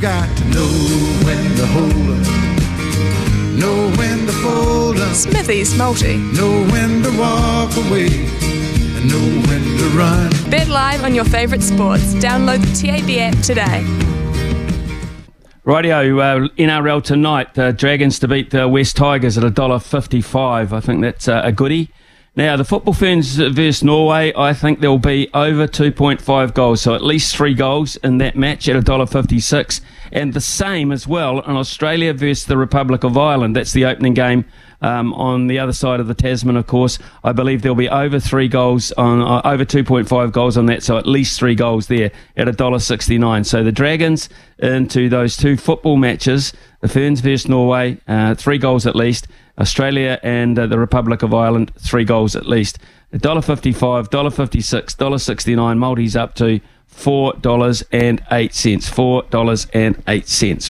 got to know when to hold up, know when to fold up, Smithy's Multi. know when to walk away, and know when to run. Bet live on your favourite sports. Download the TAB app today. Radio uh, NRL tonight. The Dragons to beat the Wests Tigers at $1.55. I think that's uh, a goodie. Now, the Football Ferns versus Norway, I think there'll be over 2.5 goals, so at least three goals in that match at $1.56. And the same as well in Australia versus the Republic of Ireland. That's the opening game um, on the other side of the Tasman, of course. I believe there'll be over three goals on uh, over 2.5 goals on that, so at least three goals there at $1.69. So the Dragons into those two football matches, the Ferns versus Norway, uh, three goals at least. Australia and uh, the Republic of Ireland, three goals at least. $1.55, $1.56, $1.69, multis up to $4.08. $4.08.